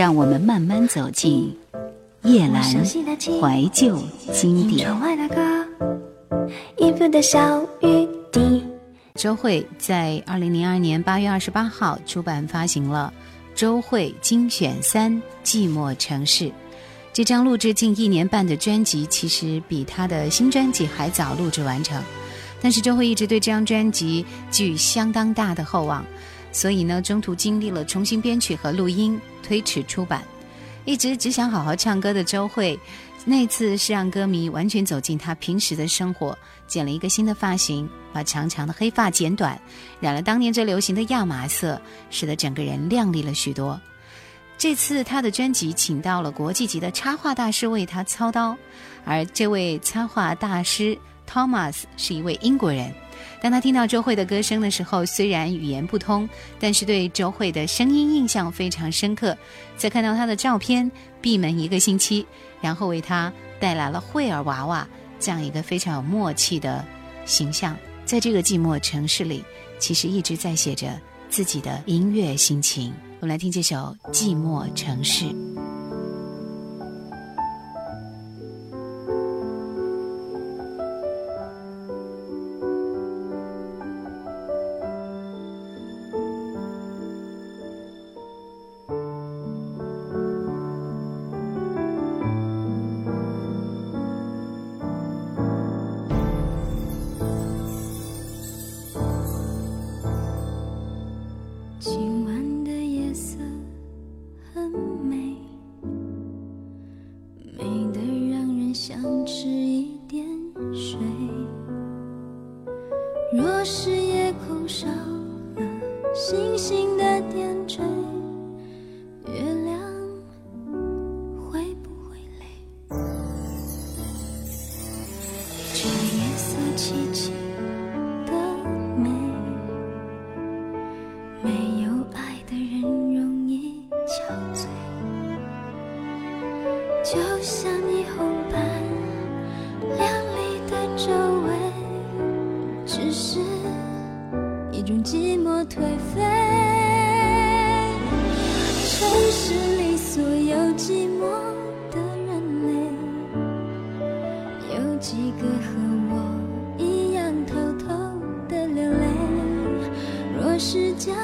让我们慢慢走进叶阑怀旧经典。周慧在二零零二年八月二十八号出版发行了《周慧精选三寂寞城市》这张录制近一年半的专辑，其实比她的新专辑还早录制完成。但是周慧一直对这张专辑寄予相当大的厚望，所以呢，中途经历了重新编曲和录音，推迟出版。一直只想好好唱歌的周慧，那次是让歌迷完全走进她平时的生活，剪了一个新的发型，把长长的黑发剪短，染了当年最流行的亚麻色，使得整个人靓丽了许多。这次他的专辑请到了国际级的插画大师为他操刀，而这位插画大师 Thomas 是一位英国人。当他听到周慧的歌声的时候，虽然语言不通，但是对周慧的声音印象非常深刻。在看到她的照片，闭门一个星期，然后为她带来了惠儿娃娃这样一个非常有默契的形象。在这个寂寞城市里，其实一直在写着自己的音乐心情。我们来听这首《寂寞城市》。几个和我一样偷偷的流泪。若是将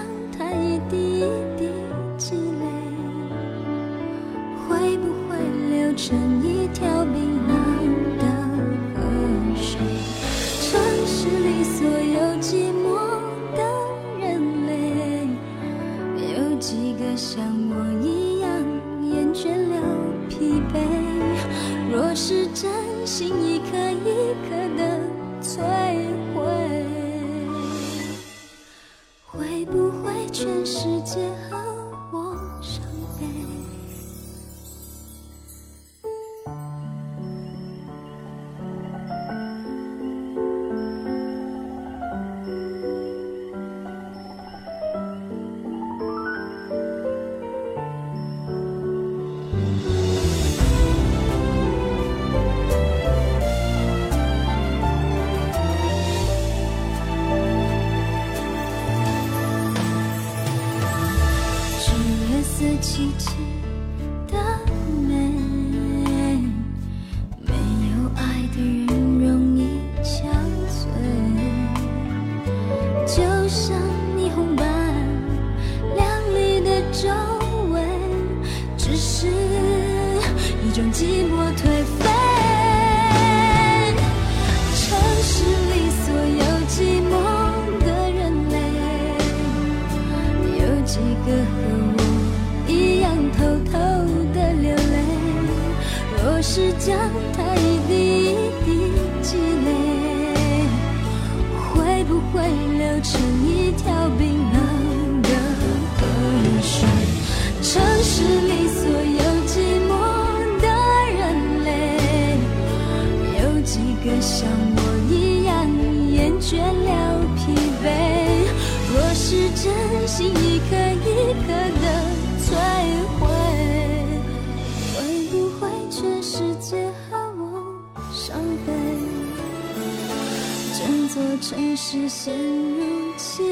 是陷入漆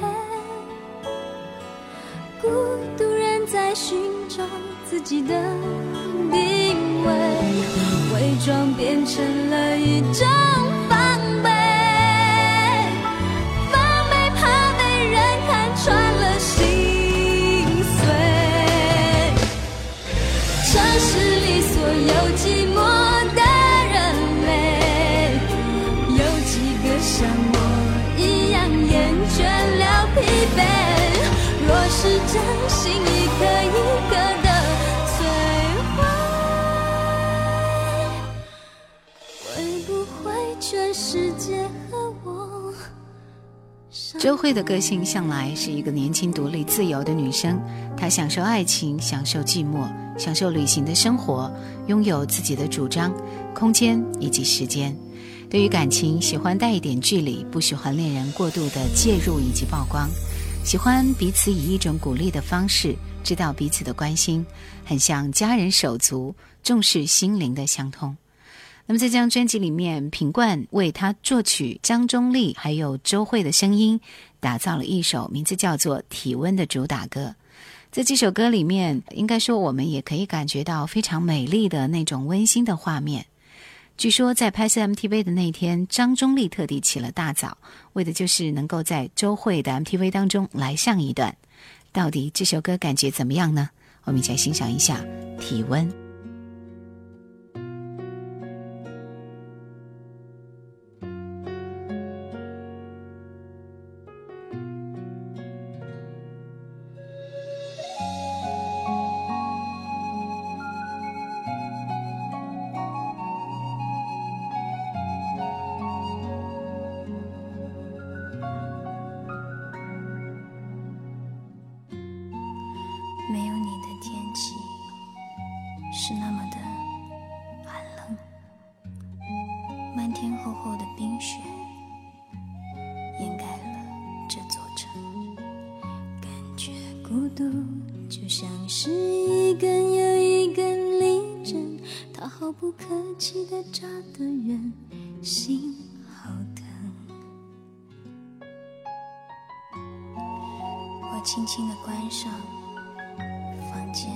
黑，孤独人在寻。找自己的定位，伪装变成了一种真心，一颗一颗的摧毁，会不会全世界和我？周慧的个性向来是一个年轻、独立、自由的女生，她享受爱情，享受寂寞，享受旅行的生活，拥有自己的主张、空间以及时间。对于感情，喜欢带一点距离，不喜欢恋人过度的介入以及曝光。喜欢彼此以一种鼓励的方式，知道彼此的关心，很像家人手足，重视心灵的相通。那么在这张专辑里面，品冠为他作曲，张忠立还有周慧的声音，打造了一首名字叫做《体温》的主打歌。在这首歌里面，应该说我们也可以感觉到非常美丽的那种温馨的画面。据说在拍摄 MTV 的那天，张中立特地起了大早，为的就是能够在周慧的 MTV 当中来上一段。到底这首歌感觉怎么样呢？我们一起来欣赏一下《体温》。不客气的扎得人心好疼。我轻轻的关上。房间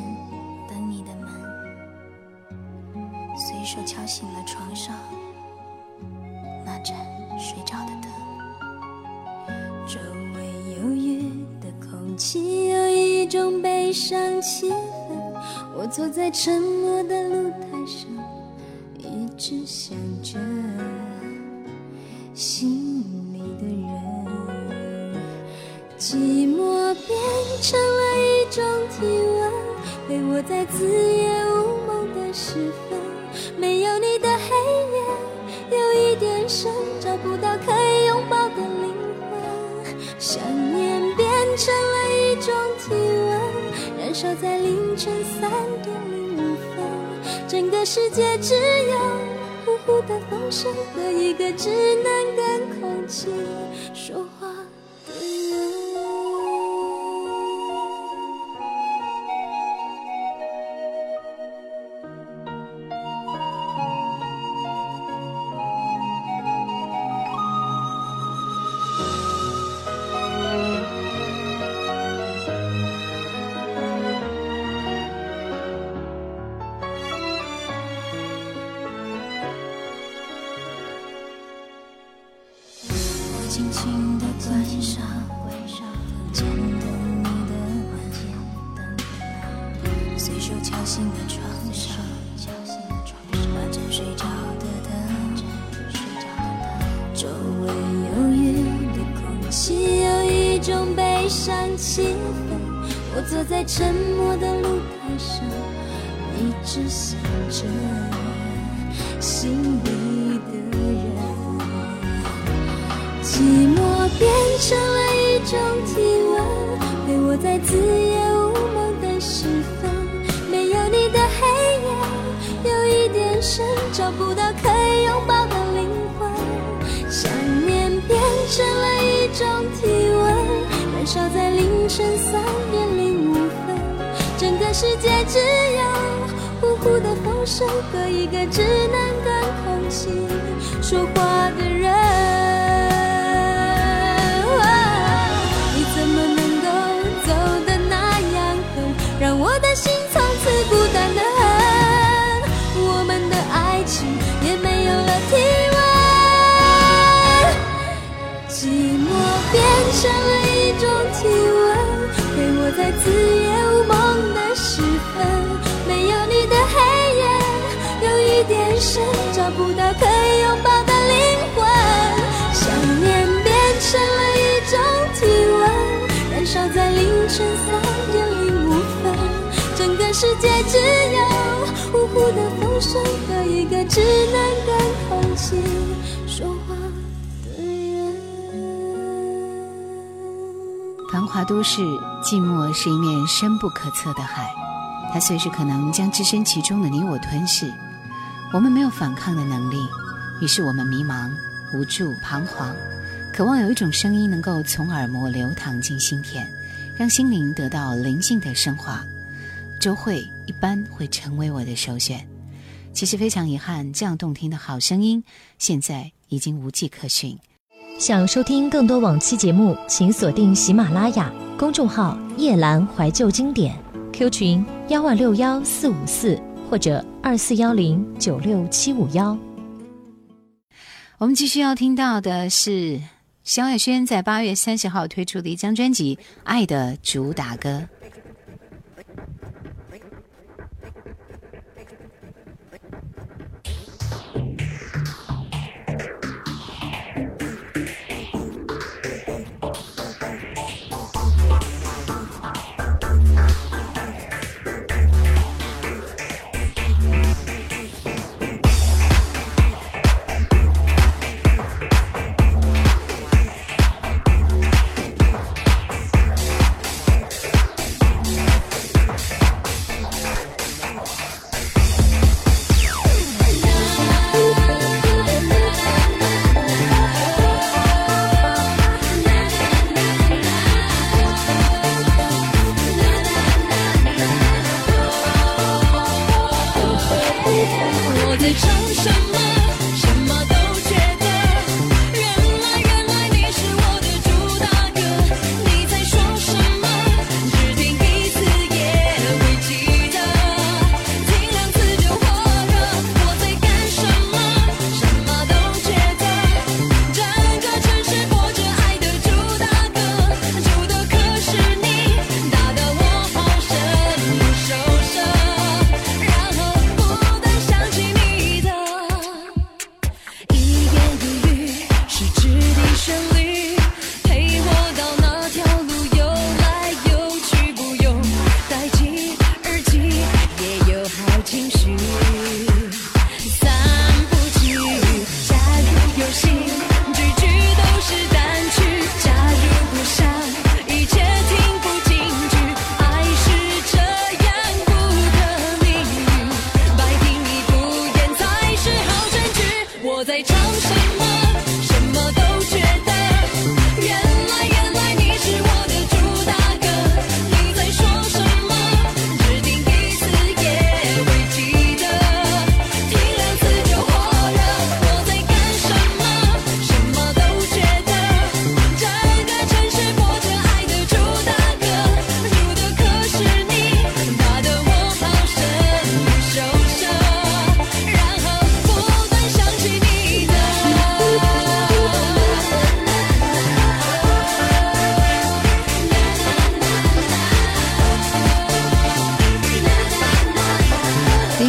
等你的门，随手敲醒了床上那盏睡着的灯。周围忧郁的空气有一种悲伤气氛，我坐在沉默的路，只想着心里的人，寂寞变成了一种体温。陪我在子夜无梦的时分，没有你的黑夜有一点深，找不到可以拥抱的灵魂。想念变成了一种体温，燃烧在凌晨三点零五分。整个世界只有的风声和一个只能跟空气轻轻地关上关上房间的你的门，随手敲醒了床上那盏睡着的灯。周围忧郁的空气有一种悲伤气氛，我坐在沉默的露台上，一直想着心寂寞变成了一种体温，陪我在子夜无梦的时分。没有你的黑夜有一点深，找不到可以拥抱的灵魂。想念变成了一种体温，燃烧在凌晨三点零五分。整个世界只有呼呼的风声和一个只能剩三点零五分，整个世界只有呜呼的风声和一个只能跟空气说话的人。繁华都市，寂寞是一面深不可测的海，它随时可能将置身其中的你我吞噬。我们没有反抗的能力，于是我们迷茫、无助、彷徨。渴望有一种声音能够从耳膜流淌进心田，让心灵得到灵性的升华。周慧一般会成为我的首选。其实非常遗憾，这样动听的好声音现在已经无迹可寻。想收听更多往期节目，请锁定喜马拉雅公众号“夜阑怀旧经典 ”，Q 群幺万六幺四五四或者二四幺零九六七五幺。我们继续要听到的是。萧亚轩在八月三十号推出的一张专辑《爱的主打歌》。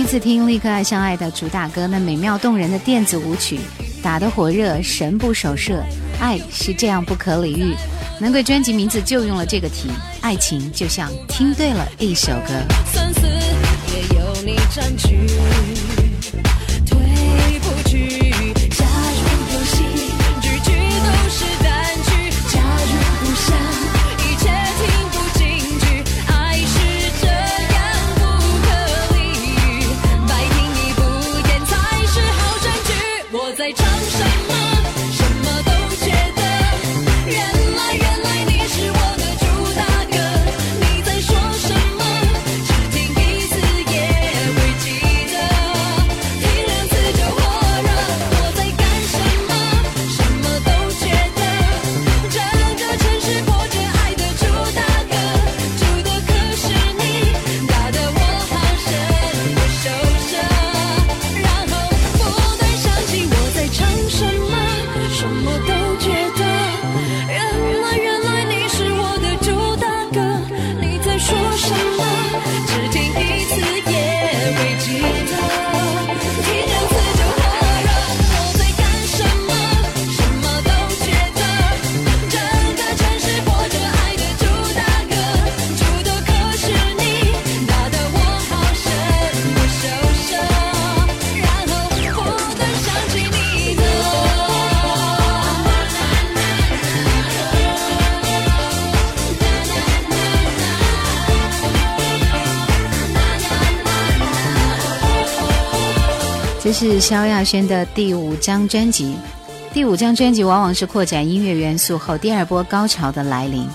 次听立刻爱上爱的主打歌，那美妙动人的电子舞曲，打得火热，神不守舍，爱是这样不可理喻。难怪专辑名字就用了这个题，爱情就像听对了一首歌。这是萧亚轩的第五张专辑。第五张专辑往往是扩展音乐元素后第二波高潮的来临。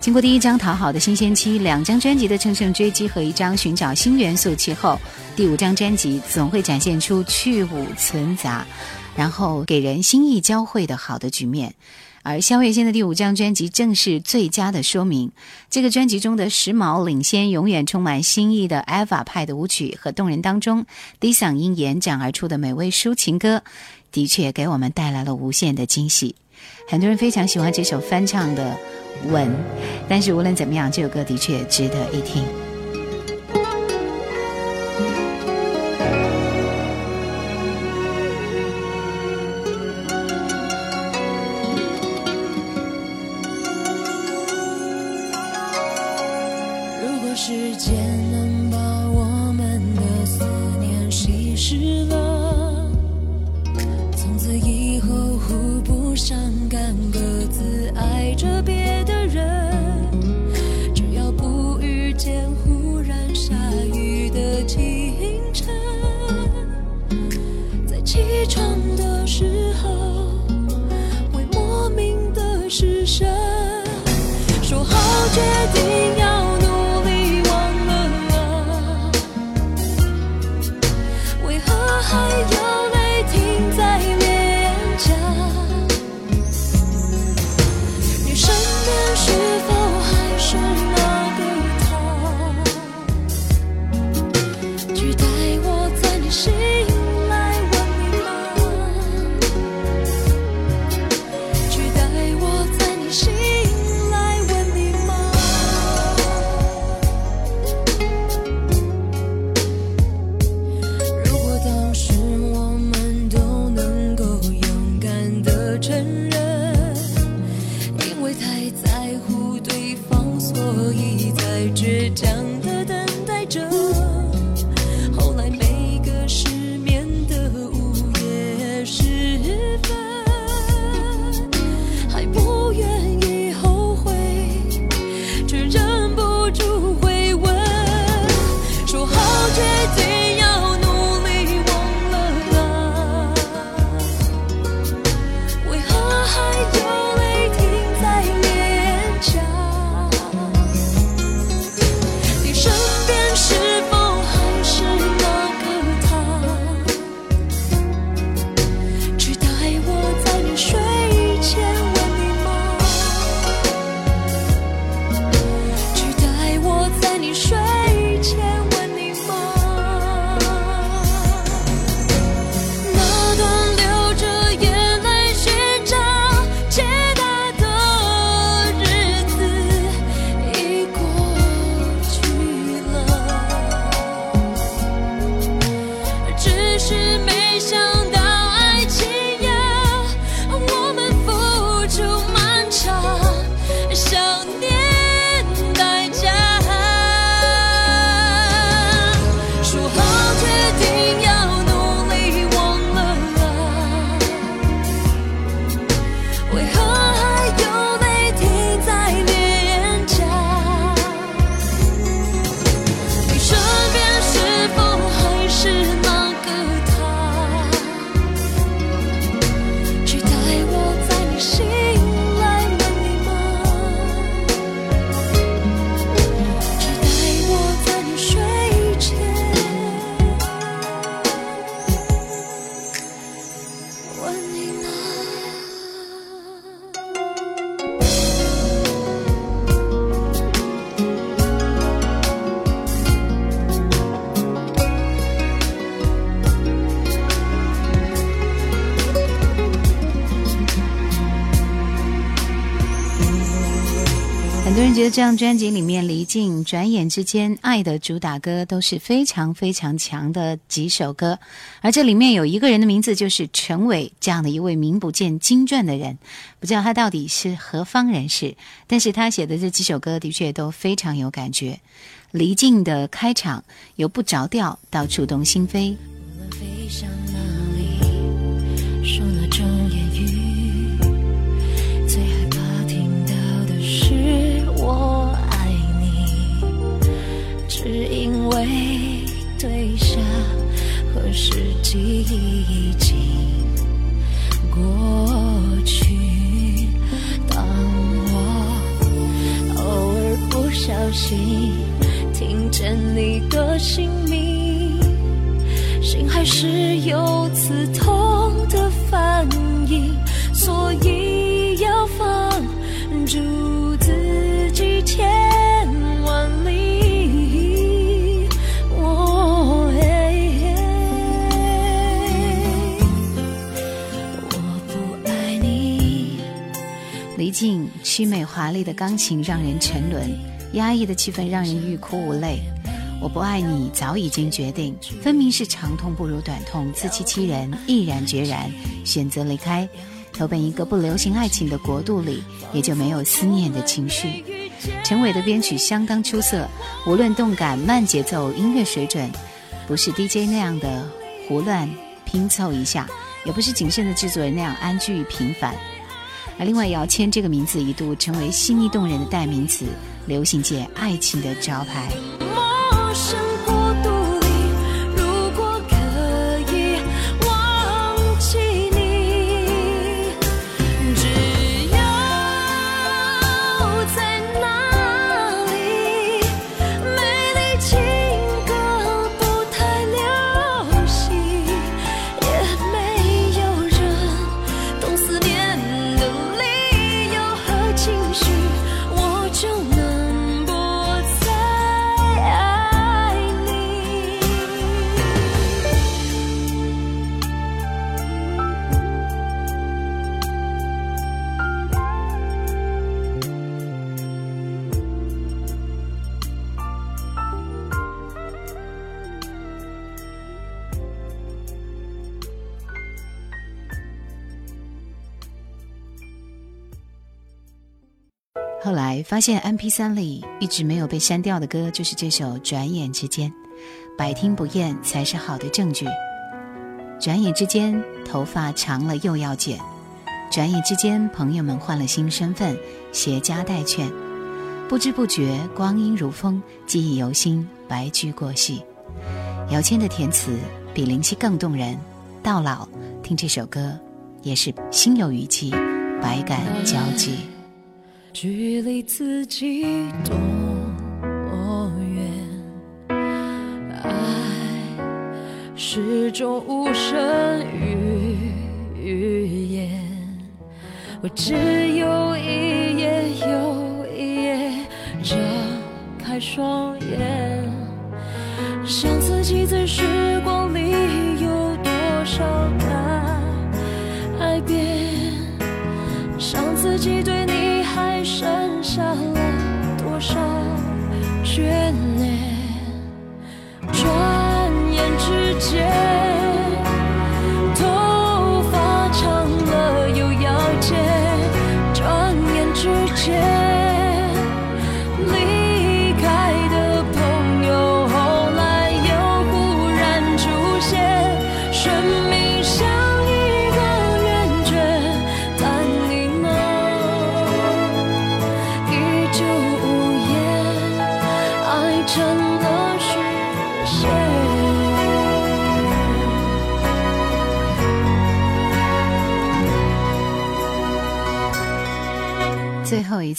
经过第一张讨好的新鲜期，两张专辑的乘胜追击和一张寻找新元素期后，第五张专辑总会展现出去芜存杂，然后给人心意交汇的好的局面。而萧亚轩的第五张专辑正是最佳的说明。这个专辑中的时髦领先、永远充满新意的 Eva 派的舞曲和动人当中低嗓音延展而出的美味抒情歌，的确给我们带来了无限的惊喜。很多人非常喜欢这首翻唱的《吻》，但是无论怎么样，这首歌的确值得一听。觉得这张专辑里面，离境转眼之间，爱的主打歌都是非常非常强的几首歌，而这里面有一个人的名字，就是陈伟这样的一位名不见经传的人，不知道他到底是何方人士，但是他写的这几首歌的确都非常有感觉。离境的开场由不着调到触动心扉我飞向哪里说那种言语。是因为对下何时记忆已经过去？当我偶尔不小心听见你的姓名，心还是有刺痛的反应，静凄美华丽的钢琴让人沉沦，压抑的气氛让人欲哭无泪。我不爱你，早已经决定，分明是长痛不如短痛，自欺欺人，毅然决然选择离开，投奔一个不流行爱情的国度里，也就没有思念的情绪。陈伟的编曲相当出色，无论动感、慢节奏、音乐水准，不是 DJ 那样的胡乱拼凑一下，也不是谨慎的制作人那样安居平凡。而另外，姚谦这个名字一度成为细腻动人的代名词，流行界爱情的招牌。陌生发现 M P 3里一直没有被删掉的歌，就是这首《转眼之间》，百听不厌才是好的证据。转眼之间，头发长了又要剪；转眼之间，朋友们换了新身份，携家带眷。不知不觉，光阴如风，记忆犹新，白驹过隙。姚谦的填词比林夕更动人。到老，听这首歌，也是心有余悸，百感交集。距离自己多么远？爱始终无声语言，我只有一夜又一夜睁开双眼，想自己在时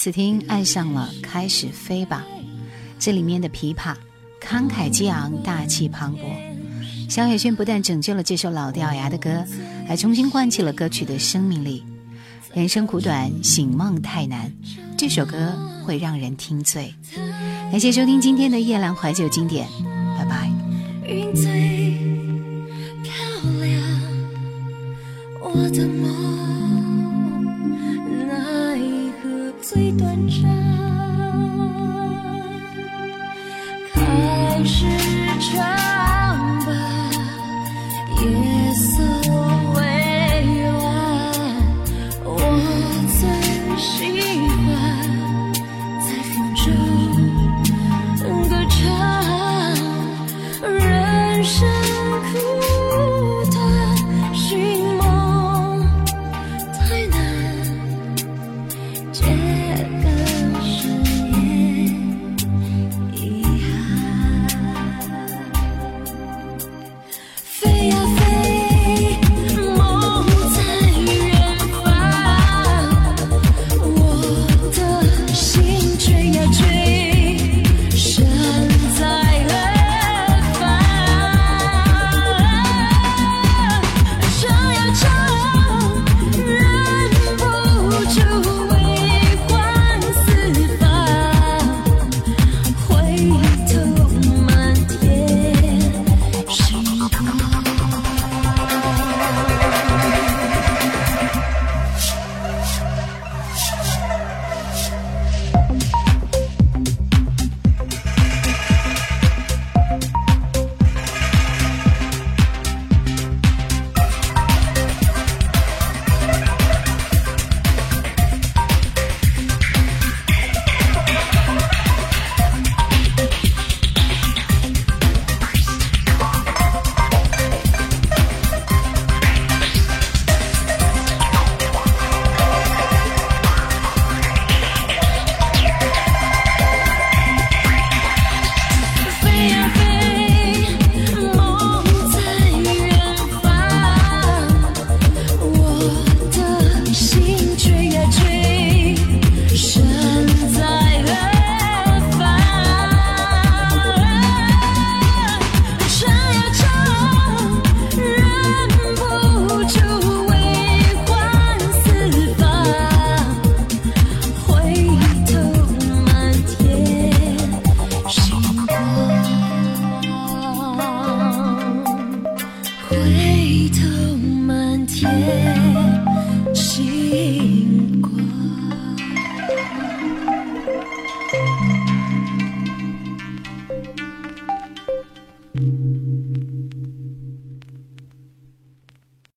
此听，爱上了，开始飞吧。这里面的琵琶慷慨激昂，大气磅礴。萧亚轩不但拯救了这首老掉牙的歌，还重新唤起了歌曲的生命力。人生苦短，醒梦太难，这首歌会让人听醉。感谢收听今天的夜阑怀旧经典，拜拜。云最漂亮，我的开始唱吧，